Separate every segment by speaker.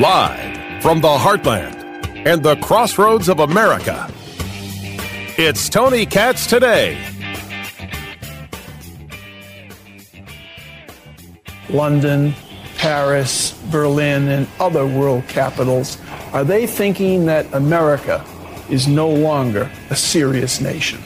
Speaker 1: Live from the heartland and the crossroads of America, it's Tony Katz today.
Speaker 2: London, Paris, Berlin, and other world capitals, are they thinking that America is no longer a serious nation?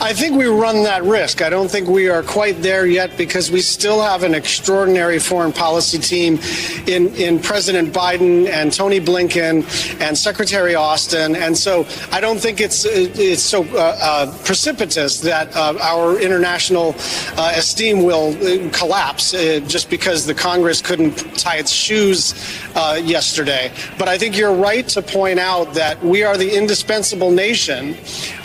Speaker 3: I think we run that risk. I don't think we are quite there yet because we still have an extraordinary foreign policy team in, in President Biden and Tony Blinken and Secretary Austin. And so I don't think it's, it's so uh, uh, precipitous that uh, our international uh, esteem will uh, collapse uh, just because the Congress couldn't tie its shoes yesterday. But I think you're right to point out that we are the indispensable nation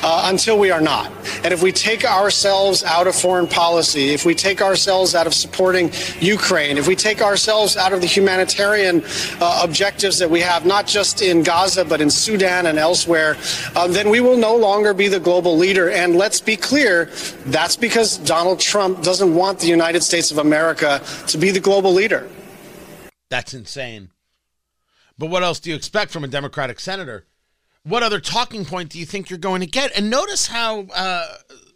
Speaker 3: until we are not. And if we take ourselves out of foreign policy, if we take ourselves out of supporting Ukraine, if we take ourselves out of the humanitarian uh, objectives that we have, not just in Gaza, but in Sudan and elsewhere, uh, then we will no longer be the global leader. And let's be clear, that's because Donald Trump doesn't want the United States of America to be the global leader.
Speaker 4: That's insane. But what else do you expect from a Democratic senator? What other talking point do you think you're going to get? And notice how uh,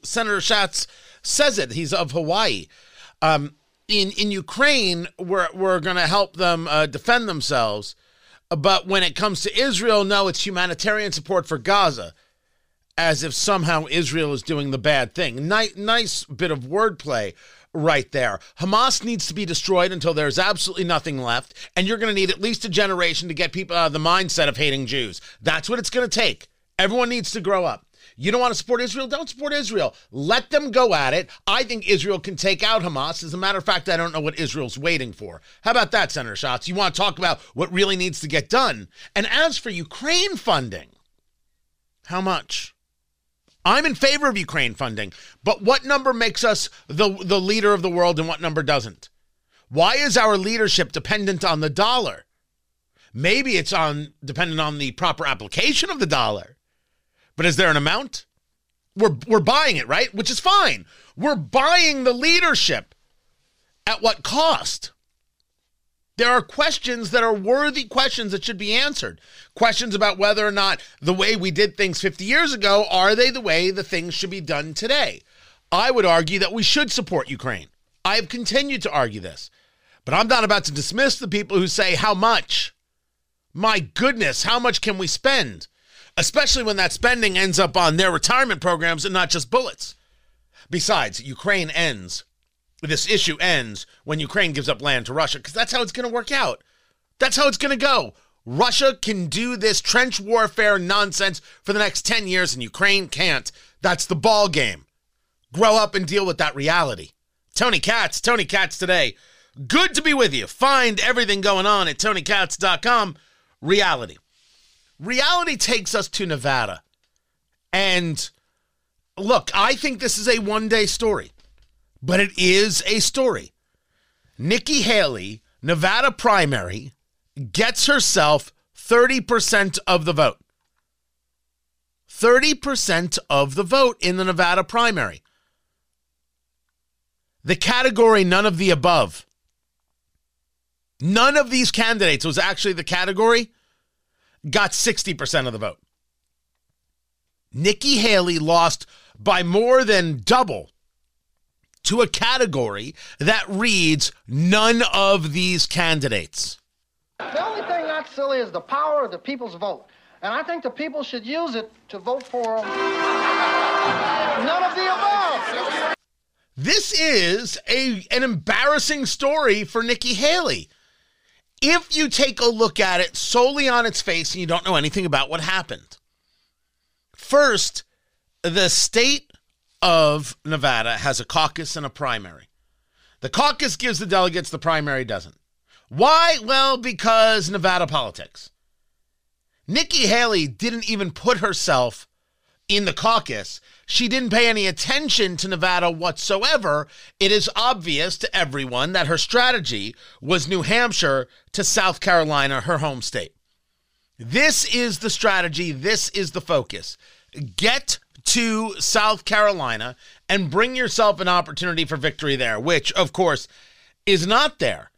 Speaker 4: Senator Schatz says it. He's of Hawaii. Um, in in Ukraine, we're we're going to help them uh, defend themselves, but when it comes to Israel, no, it's humanitarian support for Gaza, as if somehow Israel is doing the bad thing. Nice nice bit of wordplay right there. Hamas needs to be destroyed until there's absolutely nothing left, and you're going to need at least a generation to get people out uh, of the mindset of hating Jews. That's what it's going to take. Everyone needs to grow up. You don't want to support Israel? Don't support Israel. Let them go at it. I think Israel can take out Hamas. As a matter of fact, I don't know what Israel's waiting for. How about that, Senator Schatz? You want to talk about what really needs to get done? And as for Ukraine funding, how much? I'm in favor of Ukraine funding, but what number makes us the, the leader of the world and what number doesn't? Why is our leadership dependent on the dollar? Maybe it's on dependent on the proper application of the dollar. But is there an amount? We're we're buying it, right? Which is fine. We're buying the leadership. At what cost? There are questions that are worthy questions that should be answered. Questions about whether or not the way we did things 50 years ago are they the way the things should be done today? I would argue that we should support Ukraine. I have continued to argue this. But I'm not about to dismiss the people who say how much. My goodness, how much can we spend? Especially when that spending ends up on their retirement programs and not just bullets. Besides, Ukraine ends this issue ends when Ukraine gives up land to Russia, because that's how it's going to work out. That's how it's going to go. Russia can do this trench warfare nonsense for the next 10 years, and Ukraine can't. That's the ball game. Grow up and deal with that reality. Tony Katz, Tony Katz today. Good to be with you. Find everything going on at tonykatz.com. Reality. Reality takes us to Nevada. And look, I think this is a one day story but it is a story. Nikki Haley, Nevada primary, gets herself 30% of the vote. 30% of the vote in the Nevada primary. The category none of the above. None of these candidates was actually the category got 60% of the vote. Nikki Haley lost by more than double to a category that reads none of these candidates.
Speaker 5: The only thing that's silly is the power of the people's vote. And I think the people should use it to vote for none of the above.
Speaker 4: This is a, an embarrassing story for Nikki Haley. If you take a look at it solely on its face and you don't know anything about what happened, first, the state of Nevada has a caucus and a primary. The caucus gives the delegates, the primary doesn't. Why? Well, because Nevada politics. Nikki Haley didn't even put herself in the caucus. She didn't pay any attention to Nevada whatsoever. It is obvious to everyone that her strategy was New Hampshire to South Carolina, her home state. This is the strategy. This is the focus. Get to South Carolina and bring yourself an opportunity for victory there, which, of course, is not there.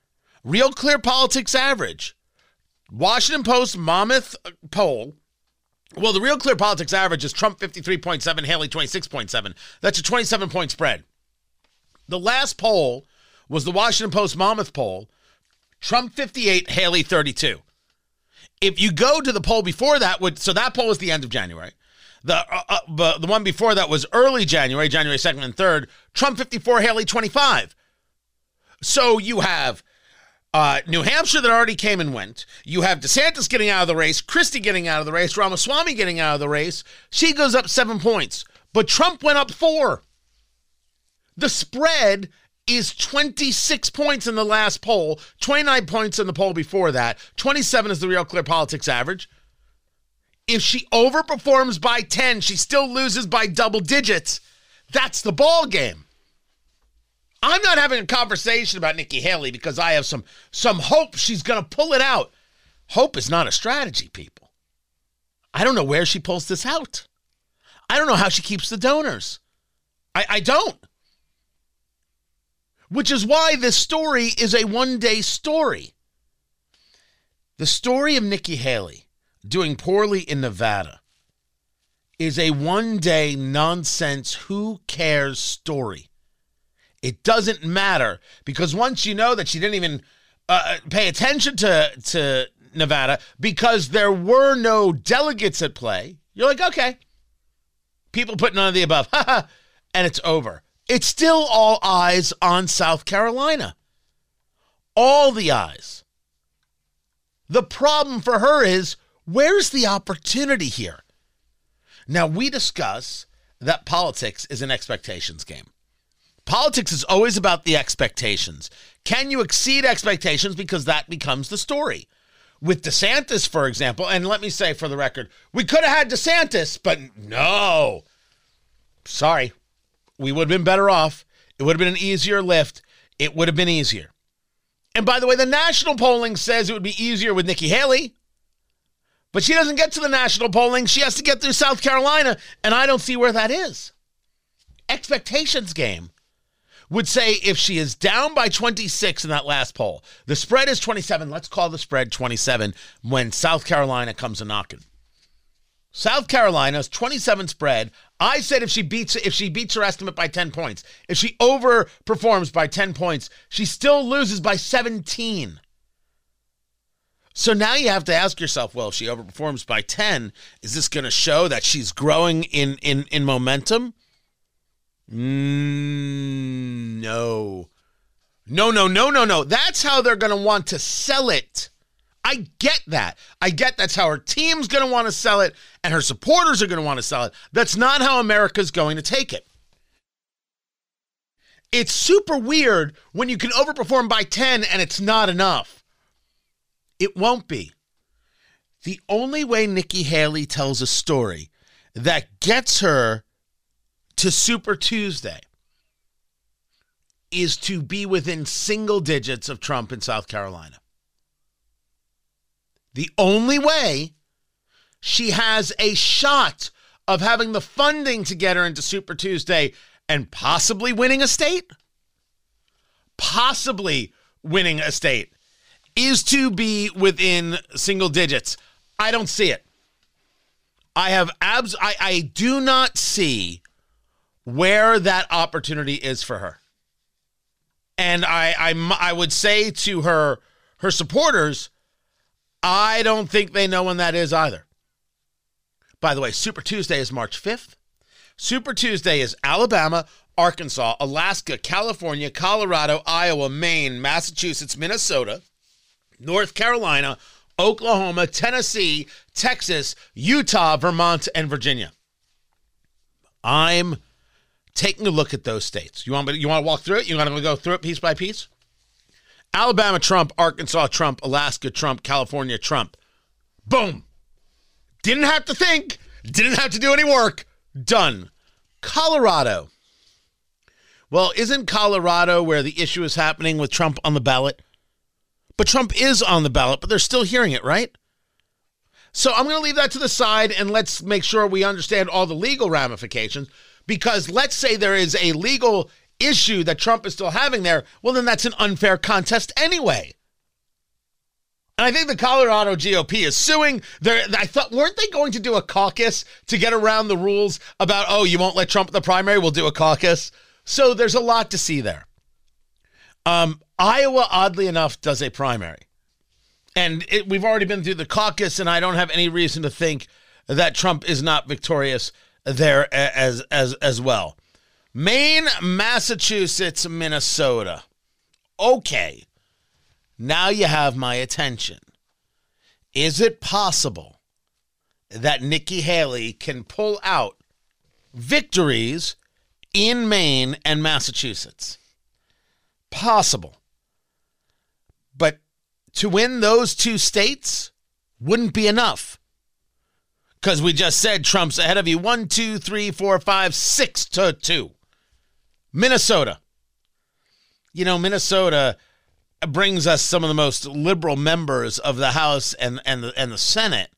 Speaker 4: Real Clear Politics average. Washington Post Monmouth uh, poll. Well, the Real Clear Politics average is Trump 53.7, Haley 26.7. That's a 27 point spread. The last poll was the Washington Post Monmouth poll Trump 58, Haley 32. If you go to the poll before that, would so that poll was the end of January. The uh, uh, the one before that was early January, January 2nd and 3rd. Trump 54, Haley 25. So you have uh, New Hampshire that already came and went. You have DeSantis getting out of the race, Christie getting out of the race, Ramaswamy getting out of the race. She goes up seven points, but Trump went up four. The spread is 26 points in the last poll, 29 points in the poll before that, 27 is the Real Clear Politics average. If she overperforms by 10, she still loses by double digits. That's the ball game. I'm not having a conversation about Nikki Haley because I have some some hope she's going to pull it out. Hope is not a strategy, people. I don't know where she pulls this out. I don't know how she keeps the donors. I, I don't. Which is why this story is a one day story. The story of Nikki Haley doing poorly in Nevada is a one day nonsense, who cares story. It doesn't matter because once you know that she didn't even uh, pay attention to, to Nevada because there were no delegates at play, you're like, okay, people put none of the above, and it's over. It's still all eyes on South Carolina. All the eyes. The problem for her is where's the opportunity here? Now, we discuss that politics is an expectations game. Politics is always about the expectations. Can you exceed expectations? Because that becomes the story. With DeSantis, for example, and let me say for the record, we could have had DeSantis, but no. Sorry. We would have been better off. It would have been an easier lift. It would have been easier. And by the way, the national polling says it would be easier with Nikki Haley. But she doesn't get to the national polling. She has to get through South Carolina, and I don't see where that is. Expectations game would say if she is down by 26 in that last poll, the spread is 27. Let's call the spread 27 when South Carolina comes a knocking. South Carolina's 27 spread. I said if she beats if she beats her estimate by 10 points, if she overperforms by 10 points, she still loses by 17. So now you have to ask yourself, well, if she overperforms by 10, is this going to show that she's growing in in in momentum? Mm, no. No, no, no, no, no. That's how they're going to want to sell it. I get that. I get that's how her team's going to want to sell it and her supporters are going to want to sell it. That's not how America's going to take it. It's super weird when you can overperform by 10 and it's not enough. It won't be. The only way Nikki Haley tells a story that gets her to Super Tuesday is to be within single digits of Trump in South Carolina. The only way she has a shot of having the funding to get her into Super Tuesday and possibly winning a state, possibly winning a state, is to be within single digits. I don't see it. I have abs. I, I do not see where that opportunity is for her. And I, I, I would say to her, her supporters, I don't think they know when that is either. By the way, Super Tuesday is March 5th. Super Tuesday is Alabama, Arkansas, Alaska, California, Colorado, Iowa, Maine, Massachusetts, Minnesota, North Carolina, Oklahoma, Tennessee, Texas, Utah, Vermont, and Virginia. I'm taking a look at those states. You want me, you want to walk through it? You want to go through it piece by piece? Alabama, Trump, Arkansas, Trump, Alaska, Trump, California, Trump. Boom. Didn't have to think, didn't have to do any work. Done. Colorado. Well, isn't Colorado where the issue is happening with Trump on the ballot? But Trump is on the ballot, but they're still hearing it, right? So I'm going to leave that to the side and let's make sure we understand all the legal ramifications. Because let's say there is a legal issue that Trump is still having there, well, then that's an unfair contest anyway. And I think the Colorado GOP is suing. They're, I thought, weren't they going to do a caucus to get around the rules about, oh, you won't let Trump in the primary? We'll do a caucus. So there's a lot to see there. Um, Iowa, oddly enough, does a primary. And it, we've already been through the caucus, and I don't have any reason to think that Trump is not victorious there as as as well. Maine, Massachusetts, Minnesota. Okay. Now you have my attention. Is it possible that Nikki Haley can pull out victories in Maine and Massachusetts? Possible. But to win those two states wouldn't be enough. Because we just said Trump's ahead of you one, two, three, four, five, six to two. Minnesota. You know, Minnesota brings us some of the most liberal members of the House and, and, the, and the Senate.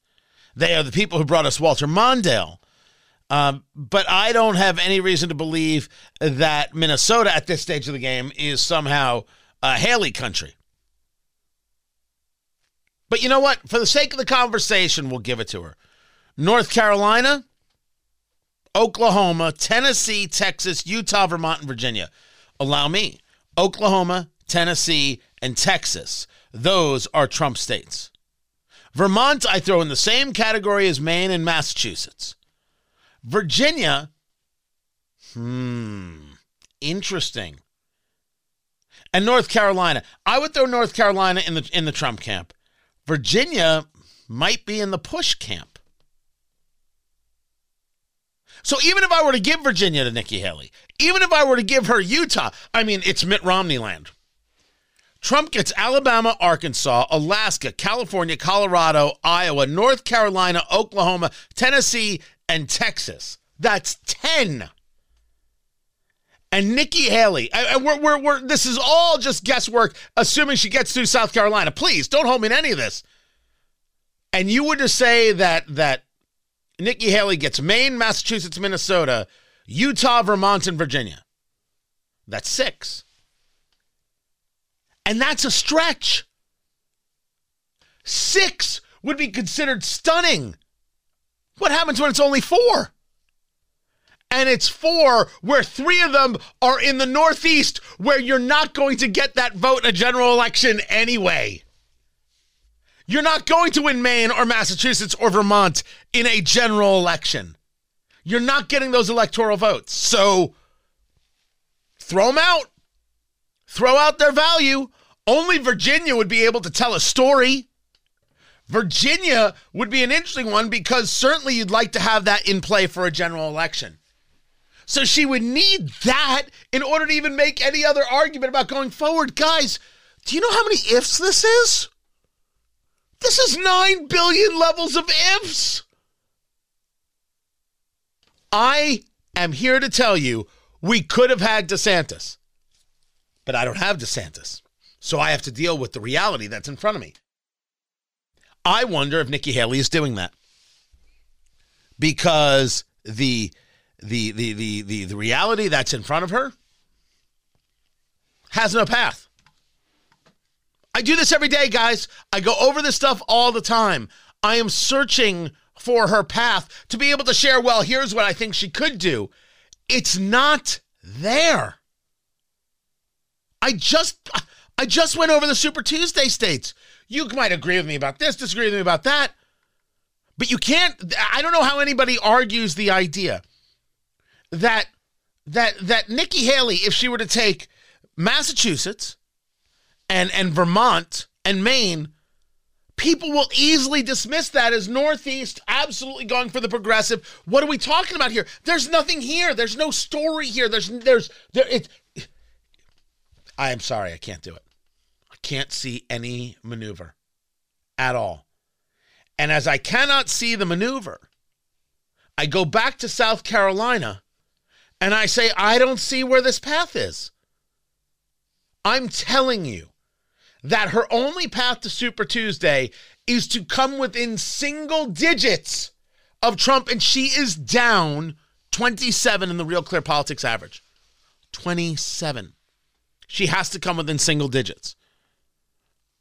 Speaker 4: They are the people who brought us Walter Mondale. Um, but I don't have any reason to believe that Minnesota at this stage of the game is somehow a Haley country. But you know what? For the sake of the conversation, we'll give it to her. North Carolina, Oklahoma, Tennessee, Texas, Utah, Vermont, and Virginia. Allow me. Oklahoma, Tennessee, and Texas. Those are Trump states. Vermont, I throw in the same category as Maine and Massachusetts. Virginia, hmm, interesting. And North Carolina, I would throw North Carolina in the in the Trump camp. Virginia might be in the push camp. So even if I were to give Virginia to Nikki Haley, even if I were to give her Utah, I mean, it's Mitt Romney land. Trump gets Alabama, Arkansas, Alaska, California, Colorado, Iowa, North Carolina, Oklahoma, Tennessee, and Texas. That's 10. And Nikki Haley, I, we're, we're, we're, this is all just guesswork, assuming she gets through South Carolina. Please don't hold me in any of this. And you were to say that that Nikki Haley gets Maine, Massachusetts, Minnesota, Utah, Vermont, and Virginia. That's six. And that's a stretch. Six would be considered stunning. What happens when it's only four? And it's four where three of them are in the Northeast where you're not going to get that vote in a general election anyway. You're not going to win Maine or Massachusetts or Vermont in a general election. You're not getting those electoral votes. So throw them out. Throw out their value. Only Virginia would be able to tell a story. Virginia would be an interesting one because certainly you'd like to have that in play for a general election. So she would need that in order to even make any other argument about going forward. Guys, do you know how many ifs this is? This is 9 billion levels of ifs. I am here to tell you we could have had DeSantis, but I don't have DeSantis. So I have to deal with the reality that's in front of me. I wonder if Nikki Haley is doing that because the the the the the, the reality that's in front of her has no path. I do this every day, guys. I go over this stuff all the time. I am searching for her path to be able to share, well, here's what I think she could do. It's not there. I just I just went over the Super Tuesday states. You might agree with me about this, disagree with me about that. But you can't I don't know how anybody argues the idea that that that Nikki Haley if she were to take Massachusetts, and and Vermont and Maine, people will easily dismiss that as Northeast absolutely going for the progressive. What are we talking about here? There's nothing here. There's no story here. There's there's there it I am sorry, I can't do it. I can't see any maneuver at all. And as I cannot see the maneuver, I go back to South Carolina and I say, I don't see where this path is. I'm telling you, that her only path to Super Tuesday is to come within single digits of Trump, and she is down 27 in the Real Clear Politics average. 27. She has to come within single digits.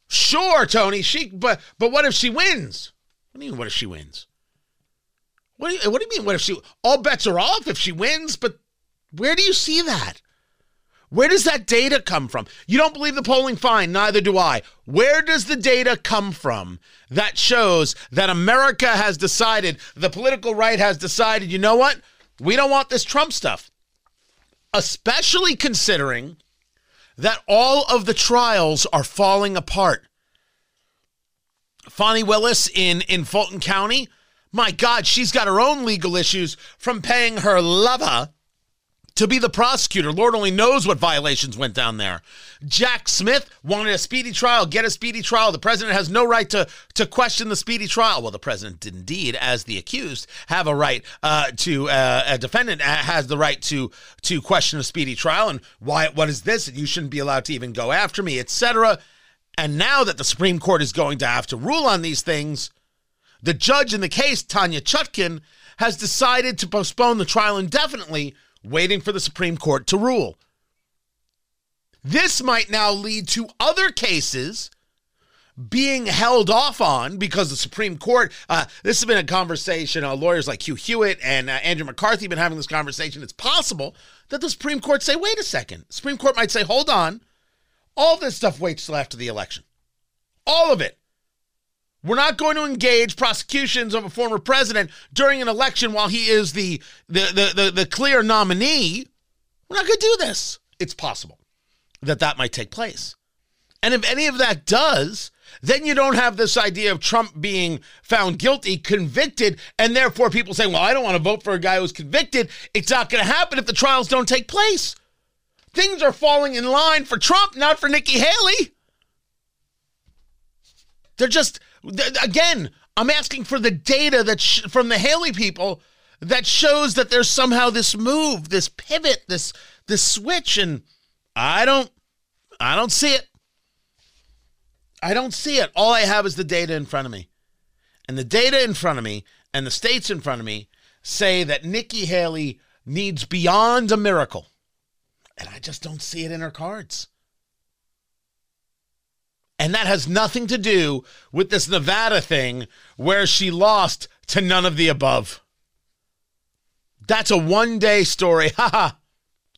Speaker 4: Sure, Tony. She but but what if she wins? What do you mean? What if she wins? What do you, what do you mean? What if she? All bets are off if she wins. But where do you see that? Where does that data come from? You don't believe the polling? Fine, neither do I. Where does the data come from that shows that America has decided, the political right has decided, you know what? We don't want this Trump stuff. Especially considering that all of the trials are falling apart. Fani Willis in, in Fulton County, my God, she's got her own legal issues from paying her lover to be the prosecutor. Lord only knows what violations went down there. Jack Smith wanted a speedy trial, get a speedy trial. The president has no right to, to question the speedy trial. Well, the president did indeed, as the accused, have a right uh, to, uh, a defendant has the right to, to question a speedy trial. And why, what is this? You shouldn't be allowed to even go after me, etc. And now that the Supreme Court is going to have to rule on these things, the judge in the case, Tanya Chutkin, has decided to postpone the trial indefinitely waiting for the Supreme Court to rule. This might now lead to other cases being held off on because the Supreme Court. Uh, this has been a conversation. Uh, lawyers like Hugh Hewitt and uh, Andrew McCarthy have been having this conversation. It's possible that the Supreme Court say, "Wait a second. Supreme Court might say, "Hold on, all this stuff waits till after the election. All of it. We're not going to engage prosecutions of a former president during an election while he is the the the the, the clear nominee. We're not going to do this. It's possible that that might take place. And if any of that does, then you don't have this idea of Trump being found guilty, convicted, and therefore people saying, well, I don't want to vote for a guy who's convicted. It's not going to happen if the trials don't take place. Things are falling in line for Trump, not for Nikki Haley. They're just Again, I'm asking for the data that sh- from the Haley people that shows that there's somehow this move, this pivot, this this switch, and I don't, I don't see it. I don't see it. All I have is the data in front of me, and the data in front of me and the states in front of me say that Nikki Haley needs beyond a miracle, and I just don't see it in her cards. And that has nothing to do with this Nevada thing where she lost to none of the above. That's a one day story. Haha.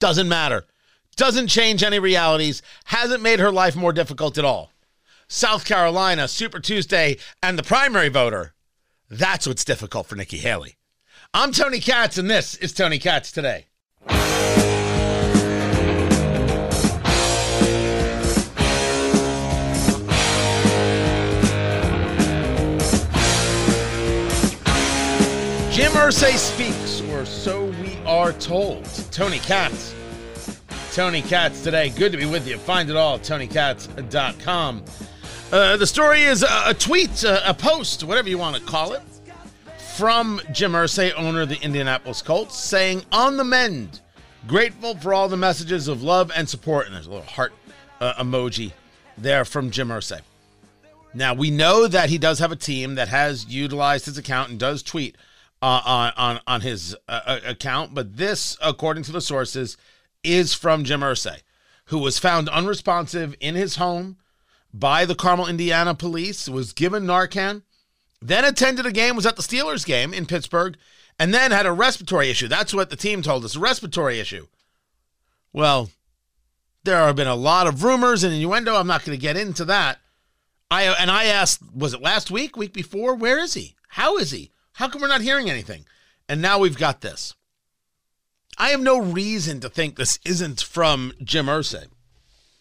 Speaker 4: Doesn't matter. Doesn't change any realities. Hasn't made her life more difficult at all. South Carolina, Super Tuesday, and the primary voter. That's what's difficult for Nikki Haley. I'm Tony Katz, and this is Tony Katz Today. Jim Irsay speaks, or so we are told. Tony Katz. Tony Katz today. Good to be with you. Find it all at tonykatz.com. Uh, the story is a, a tweet, a, a, post, whatever you want to call it, from Jim Irsay, owner of the Indianapolis Colts, saying, On the mend, grateful for all the messages of love and support. And there's a little heart uh, emoji there from Jim Irsay. Now, we know that he does have a team that has utilized his account and does tweet uh, on on his uh, uh, account, but this, according to the sources, is from Jim Irsay, who was found unresponsive in his home by the Carmel, Indiana police, was given Narcan, then attended a game, was at the Steelers game in Pittsburgh, and then had a respiratory issue. That's what the team told us, a respiratory issue. Well, there have been a lot of rumors and innuendo. I'm not going to get into that. I and I asked, was it last week, week before? Where is he? How is he? How come we're not hearing anything? And now we've got this. I have no reason to think this isn't from Jim Irsay.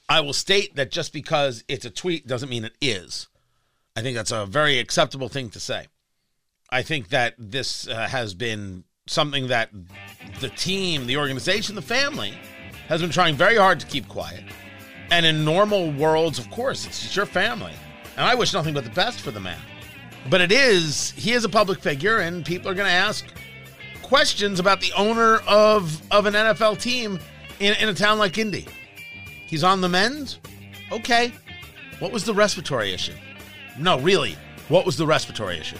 Speaker 4: I will state that just because it's a tweet doesn't mean it is. I think that's a very acceptable thing to say. I think that this uh, has been something that the team, the organization, the family has been trying very hard to keep quiet. And in normal worlds, of course, it's your family. And I wish nothing but the best for the man. But it is, he is a public figure, and people are going to ask questions about the owner of, of an NFL team in, in a town like Indy. He's on the mend? Okay. What was the respiratory issue? No, really, what was the respiratory issue?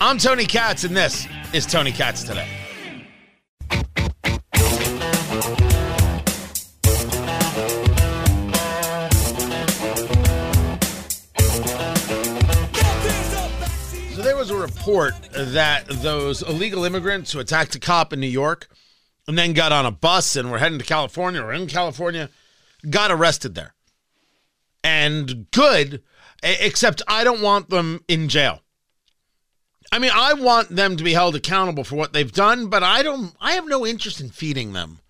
Speaker 4: I'm Tony Katz, and this is Tony Katz Today. Report that those illegal immigrants who attacked a cop in New York and then got on a bus and were heading to California or in California got arrested there. And good, except I don't want them in jail. I mean, I want them to be held accountable for what they've done, but I don't I have no interest in feeding them.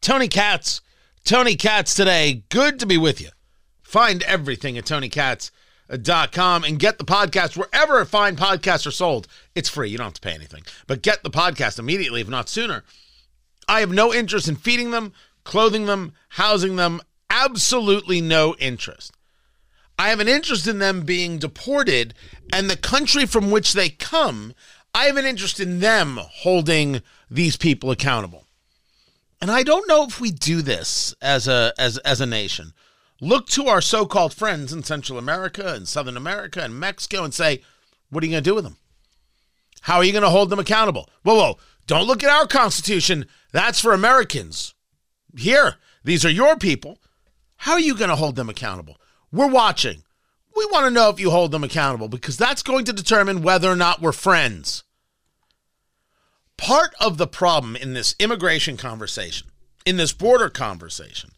Speaker 4: Tony Katz, Tony Katz today. Good to be with you. Find everything at tonykatz.com and get the podcast wherever fine podcasts are sold. It's free. You don't have to pay anything. But get the podcast immediately, if not sooner. I have no interest in feeding them, clothing them, housing them. Absolutely no interest. I have an interest in them being deported and the country from which they come. I have an interest in them holding these people accountable. And I don't know if we do this as a as as a nation. Look to our so-called friends in Central America and Southern America and Mexico and say, what are you going to do with them? How are you going to hold them accountable? Whoa, whoa. Don't look at our Constitution. That's for Americans. Here, these are your people. How are you going to hold them accountable? We're watching. We want to know if you hold them accountable because that's going to determine whether or not we're friends. Part of the problem in this immigration conversation, in this border conversation,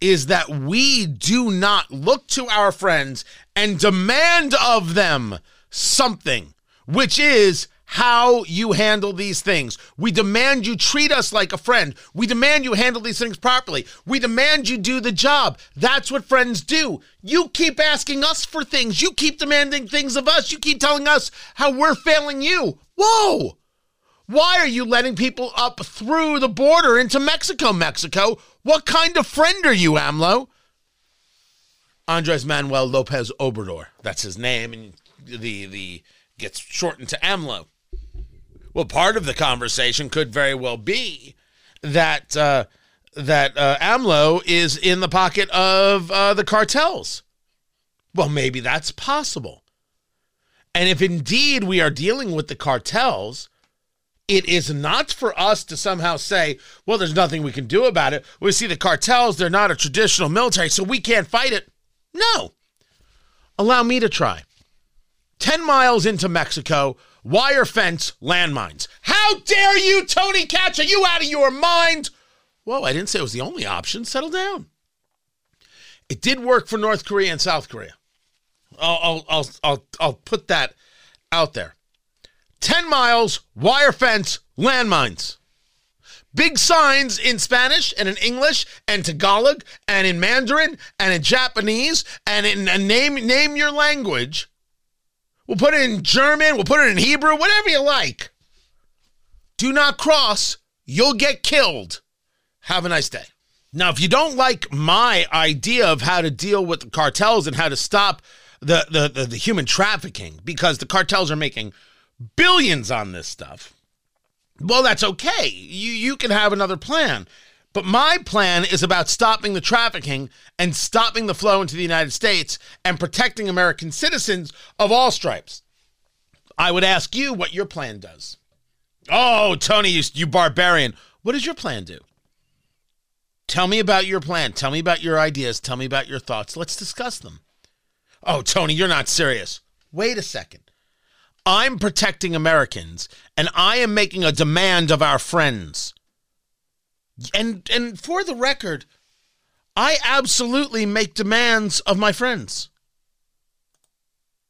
Speaker 4: is that we do not look to our friends and demand of them something, which is how you handle these things. We demand you treat us like a friend. We demand you handle these things properly. We demand you do the job. That's what friends do. You keep asking us for things. You keep demanding things of us. You keep telling us how we're failing you. Whoa! Why are you letting people up through the border into Mexico, Mexico? What kind of friend are you, AMLO? Andres Manuel Lopez Obrador. That's his name, and the the gets shortened to AMLO. Well, part of the conversation could very well be that uh, that uh, AMLO is in the pocket of uh, the cartels. Well, maybe that's possible. And if indeed we are dealing with the cartels, it is not for us to somehow say, well, there's nothing we can do about it. We see the cartels, they're not a traditional military, so we can't fight it. No. Allow me to try. 10 miles into Mexico, wire fence, landmines. How dare you, Tony Katz? Are you out of your mind? Whoa, I didn't say it was the only option. Settle down. It did work for North Korea and South Korea. I'll, I'll, I'll, I'll put that out there. 10 miles, wire fence, landmines. Big signs in Spanish and in English and Tagalog and in Mandarin and in Japanese and in name name your language We'll put it in German. We'll put it in Hebrew, whatever you like. Do not cross. You'll get killed. Have a nice day. Now, if you don't like my idea of how to deal with the cartels and how to stop the, the, the, the human trafficking, because the cartels are making billions on this stuff, well, that's okay. You, you can have another plan. But my plan is about stopping the trafficking and stopping the flow into the United States and protecting American citizens of all stripes. I would ask you what your plan does. Oh, Tony, you, you barbarian. What does your plan do? Tell me about your plan. Tell me about your ideas. Tell me about your thoughts. Let's discuss them. Oh, Tony, you're not serious. Wait a second. I'm protecting Americans and I am making a demand of our friends and and for the record, I absolutely make demands of my friends.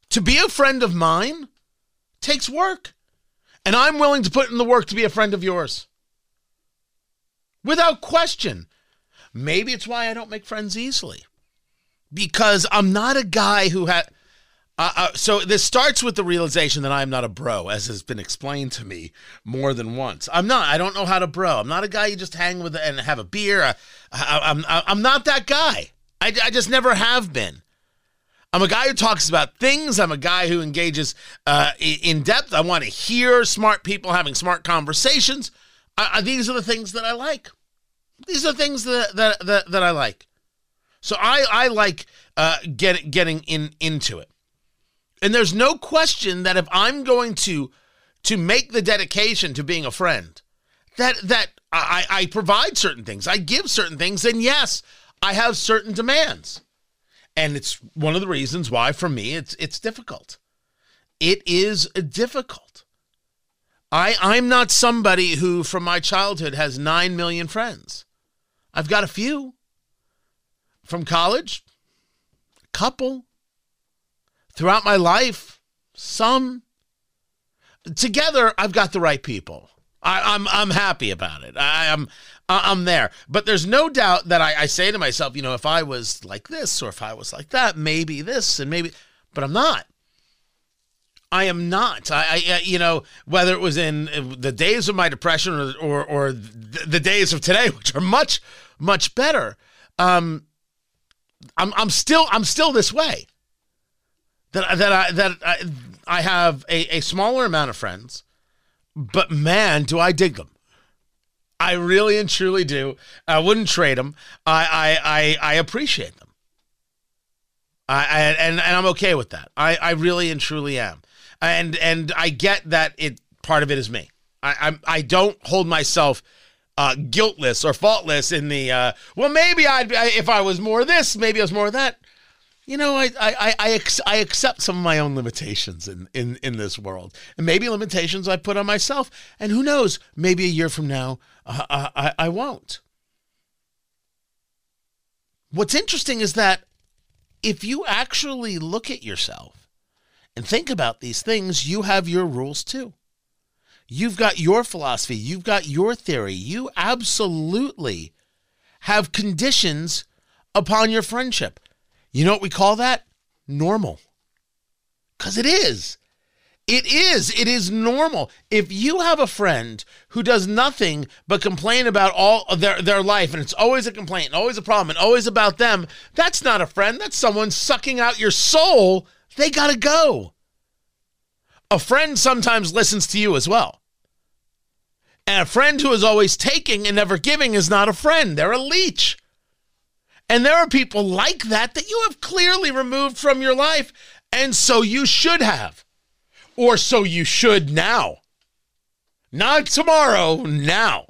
Speaker 4: To be a friend of mine takes work. And I'm willing to put in the work to be a friend of yours. Without question. Maybe it's why I don't make friends easily. Because I'm not a guy who had uh, uh, so this starts with the realization that I am not a bro, as has been explained to me more than once. I'm not. I don't know how to bro. I'm not a guy you just hang with and have a beer. I, am I'm, I'm not that guy. I, I just never have been. I'm a guy who talks about things. I'm a guy who engages uh, in depth. I want to hear smart people having smart conversations. Uh, these are the things that I like. These are the things that that that, that I like. So I I like uh, get, getting in into it. And there's no question that if I'm going to to make the dedication to being a friend, that that I, I provide certain things, I give certain things, and yes, I have certain demands. And it's one of the reasons why for me it's it's difficult. it is difficult. I I'm not somebody who from my childhood has 9 million friends. I've got a few. From college, couple. Throughout my life, some. Together, I've got the right people. I, am I'm, I'm happy about it. I, am I'm there. But there's no doubt that I, I say to myself, you know, if I was like this or if I was like that, maybe this and maybe, but I'm not. I am not. I, I, you know, whether it was in the days of my depression or or, or the days of today, which are much much better. Um, I'm I'm still I'm still this way. That that I that I, I have a, a smaller amount of friends, but man, do I dig them. I really and truly do. I wouldn't trade them. I I I, I appreciate them. I, I and and I'm okay with that. I I really and truly am and and I get that it part of it is me. I I'm, I don't hold myself uh, guiltless or faultless in the uh, well maybe I'd if I was more this maybe I was more that. You know, I I I, I accept some of my own limitations in, in in this world, and maybe limitations I put on myself. And who knows? Maybe a year from now, uh, I I won't. What's interesting is that if you actually look at yourself and think about these things, you have your rules too. You've got your philosophy, you've got your theory. You absolutely have conditions upon your friendship. You know what we call that? Normal. Because it is. It is. It is normal. If you have a friend who does nothing but complain about all their, their life, and it's always a complaint, always a problem, and always about them, that's not a friend. That's someone sucking out your soul they got to go. A friend sometimes listens to you as well. And a friend who is always taking and never giving is not a friend, they're a leech. And there are people like that that you have clearly removed from your life. And so you should have. Or so you should now. Not tomorrow, now.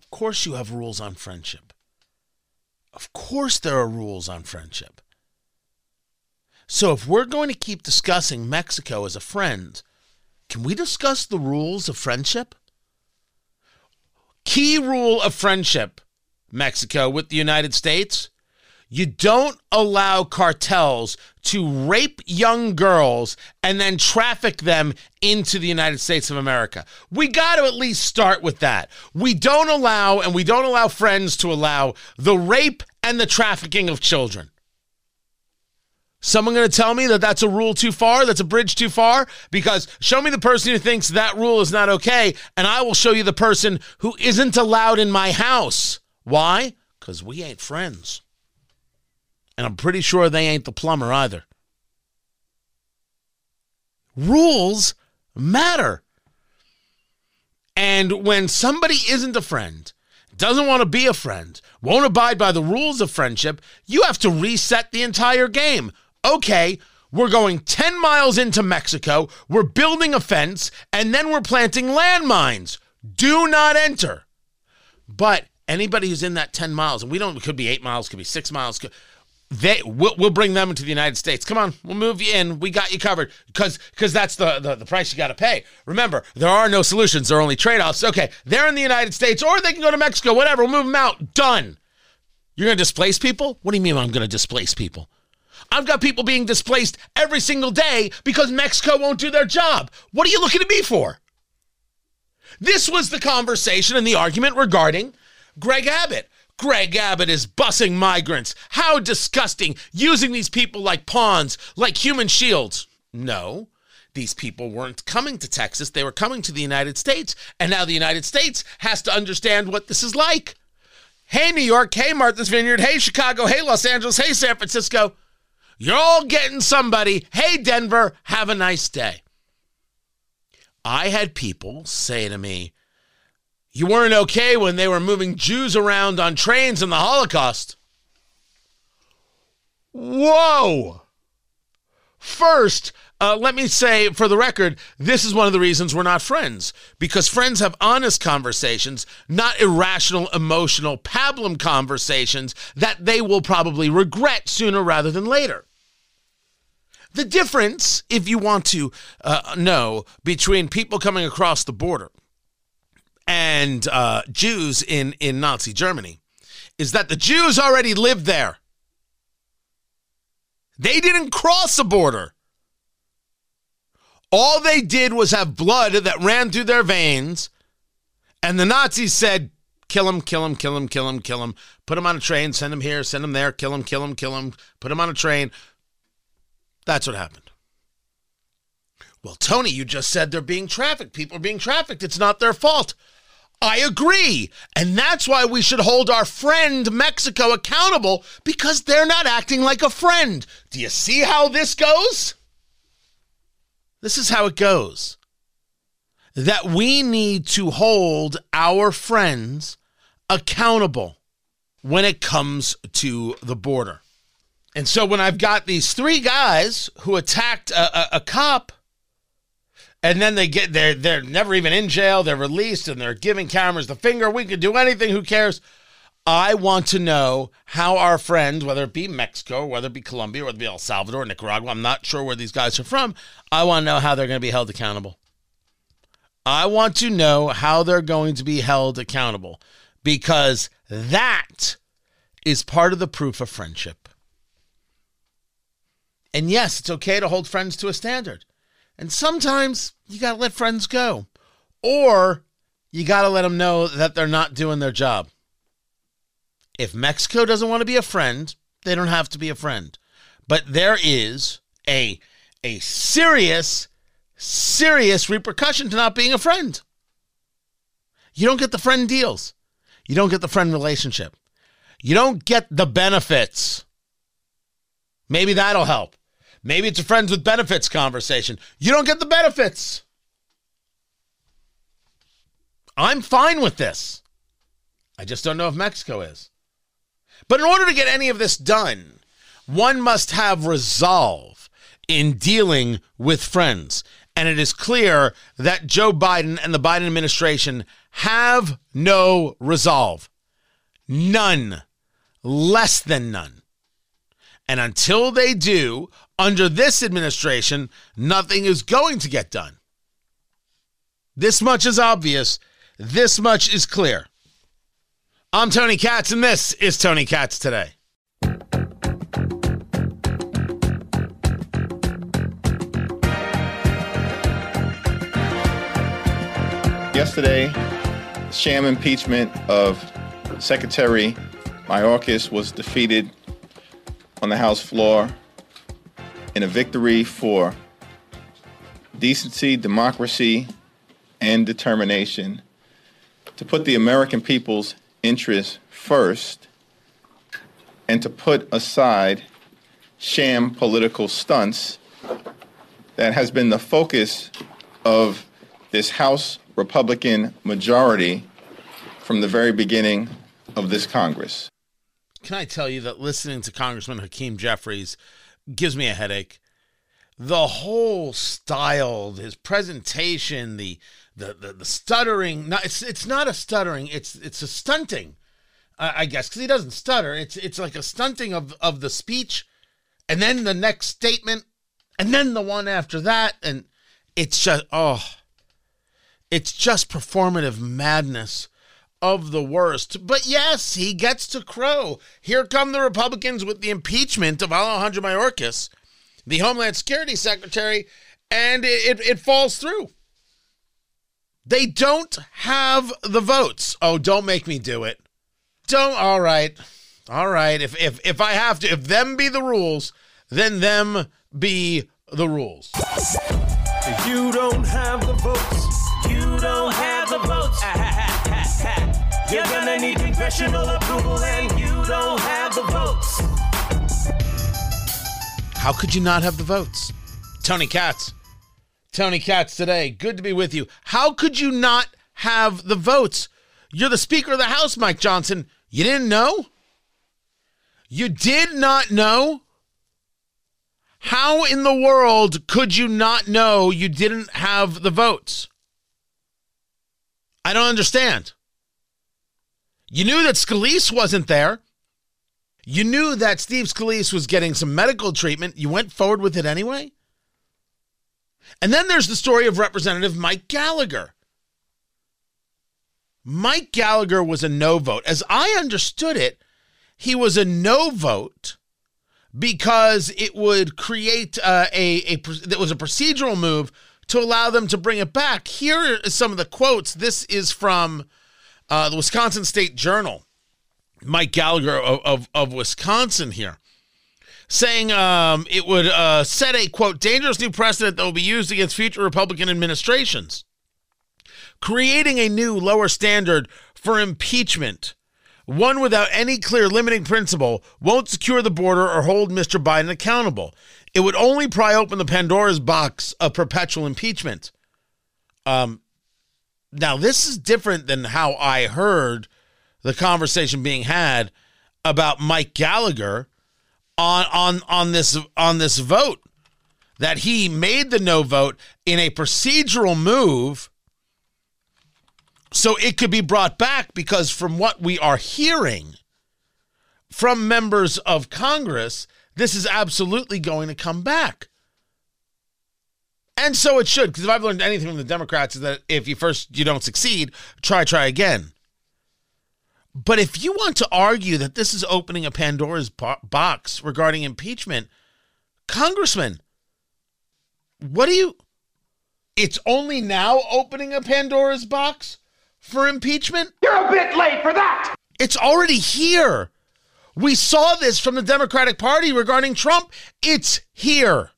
Speaker 4: Of course, you have rules on friendship. Of course, there are rules on friendship. So if we're going to keep discussing Mexico as a friend, can we discuss the rules of friendship? Key rule of friendship, Mexico with the United States. You don't allow cartels to rape young girls and then traffic them into the United States of America. We got to at least start with that. We don't allow, and we don't allow friends to allow the rape and the trafficking of children. Someone going to tell me that that's a rule too far, that's a bridge too far? Because show me the person who thinks that rule is not okay, and I will show you the person who isn't allowed in my house. Why? Because we ain't friends. And I'm pretty sure they ain't the plumber either. Rules matter. And when somebody isn't a friend, doesn't want to be a friend, won't abide by the rules of friendship, you have to reset the entire game okay, we're going 10 miles into Mexico, we're building a fence, and then we're planting landmines. Do not enter. But anybody who's in that 10 miles, and we don't, could be eight miles, could be six miles, they we'll, we'll bring them into the United States. Come on, we'll move you in. We got you covered because because that's the, the the price you got to pay. Remember, there are no solutions. There are only trade offs. Okay, they're in the United States, or they can go to Mexico. Whatever, we'll move them out. Done. You're to displace people? What do you mean I'm to displace people? I've got people being displaced every single day because Mexico won't do their job. What are you looking at me for? This was the conversation and the argument regarding Greg Abbott. Greg Abbott is busing migrants. How disgusting. Using these people like pawns, like human shields. No, these people weren't coming to Texas. They were coming to the United States. And now the United States has to understand what this is like. Hey, New York. Hey, Martha's Vineyard. Hey, Chicago. Hey, Los Angeles. Hey, San Francisco. You're all getting somebody. Hey, Denver, have a nice day. I had people say to me, You weren't okay when they were moving Jews around on trains in the Holocaust. Whoa! First, uh, let me say for the record, this is one of the reasons we're not friends. Because friends have honest conversations, not irrational, emotional, pablum conversations that they will probably regret sooner rather than later. The difference, if you want to uh, know, between people coming across the border and uh, Jews in, in Nazi Germany is that the Jews already lived there. They didn't cross a border. All they did was have blood that ran through their veins, and the Nazis said, kill him, kill him, kill him, kill him, kill him, put him on a train, send him here, send him there, kill him, kill him, kill him, put him on a train. That's what happened. Well, Tony, you just said they're being trafficked. People are being trafficked. It's not their fault. I agree. And that's why we should hold our friend Mexico accountable because they're not acting like a friend. Do you see how this goes? This is how it goes. That we need to hold our friends accountable when it comes to the border. And so when I've got these three guys who attacked a, a, a cop, and then they get they're they're never even in jail, they're released, and they're giving cameras the finger. We can do anything. Who cares? I want to know how our friends, whether it be Mexico, whether it be Colombia, whether it be El Salvador, Nicaragua, I'm not sure where these guys are from. I want to know how they're going to be held accountable. I want to know how they're going to be held accountable because that is part of the proof of friendship. And yes, it's okay to hold friends to a standard. And sometimes you got to let friends go, or you got to let them know that they're not doing their job. If Mexico doesn't want to be a friend, they don't have to be a friend. But there is a, a serious, serious repercussion to not being a friend. You don't get the friend deals, you don't get the friend relationship, you don't get the benefits. Maybe that'll help. Maybe it's a friends with benefits conversation. You don't get the benefits. I'm fine with this. I just don't know if Mexico is. But in order to get any of this done, one must have resolve in dealing with friends. And it is clear that Joe Biden and the Biden administration have no resolve. None. Less than none. And until they do, under this administration, nothing is going to get done. This much is obvious. This much is clear. I'm Tony Katz, and this is Tony Katz Today.
Speaker 6: Yesterday, sham impeachment of Secretary Mayorkas was defeated on the House floor in a victory for decency, democracy, and determination to put the American people's interests first and to put aside sham political stunts that has been the focus of this House Republican majority from the very beginning of this Congress.
Speaker 4: Can I tell you that listening to Congressman Hakeem Jeffries gives me a headache. The whole style, his presentation, the the the, the stuttering. Not, it's it's not a stuttering. It's it's a stunting, I guess, because he doesn't stutter. It's it's like a stunting of of the speech, and then the next statement, and then the one after that, and it's just oh, it's just performative madness of the worst. But yes, he gets to crow. Here come the Republicans with the impeachment of Alejandro Mayorkas, the Homeland Security Secretary, and it, it, it falls through. They don't have the votes. Oh, don't make me do it. Don't. All right. All right. If if if I have to, if them be the rules, then them be the rules.
Speaker 7: You don't have the votes. You don't have the votes. You're gonna need congressional approval, and you don't have the votes.
Speaker 4: How could you not have the votes? Tony Katz. Tony Katz today. Good to be with you. How could you not have the votes? You're the Speaker of the House, Mike Johnson. You didn't know? You did not know? How in the world could you not know you didn't have the votes? I don't understand. You knew that Scalise wasn't there. You knew that Steve Scalise was getting some medical treatment. You went forward with it anyway? And then there's the story of Representative Mike Gallagher. Mike Gallagher was a no vote. As I understood it, he was a no vote because it would create uh, a a that was a procedural move to allow them to bring it back. Here are some of the quotes. This is from uh, the Wisconsin State Journal. Mike Gallagher of, of, of Wisconsin here saying um, it would uh, set a quote dangerous new precedent that will be used against future Republican administrations, creating a new lower standard for impeachment. One without any clear limiting principle won't secure the border or hold Mr. Biden accountable. It would only pry open the Pandora's box of perpetual impeachment. Um, now, this is different than how I heard the conversation being had about Mike Gallagher on on on this on this vote that he made the no vote in a procedural move so it could be brought back because from what we are hearing from members of Congress this is absolutely going to come back. And so it should, because if I've learned anything from the Democrats is that if you first you don't succeed, try try again. But if you want to argue that this is opening a Pandora's box regarding impeachment, Congressman, what do you? It's only now opening a Pandora's box for impeachment?
Speaker 8: You're a bit late for that!
Speaker 4: It's already here. We saw this from the Democratic Party regarding Trump. It's here.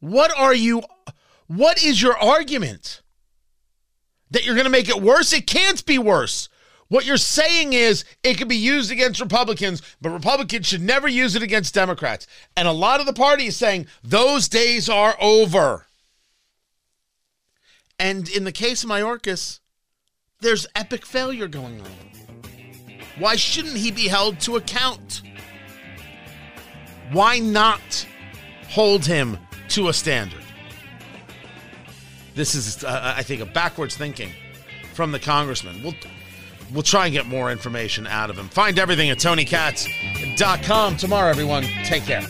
Speaker 4: What are you? What is your argument? that you're going to make it worse. It can't be worse. What you're saying is it can be used against Republicans, but Republicans should never use it against Democrats. And a lot of the party is saying those days are over. And in the case of Mayorkas, there's epic failure going on. Why shouldn't he be held to account? Why not hold him to a standard? This is, uh, I think, a backwards thinking from the congressman. We'll we'll try and get more information out of him. Find everything at TonyKatz.com tomorrow, everyone. Take care.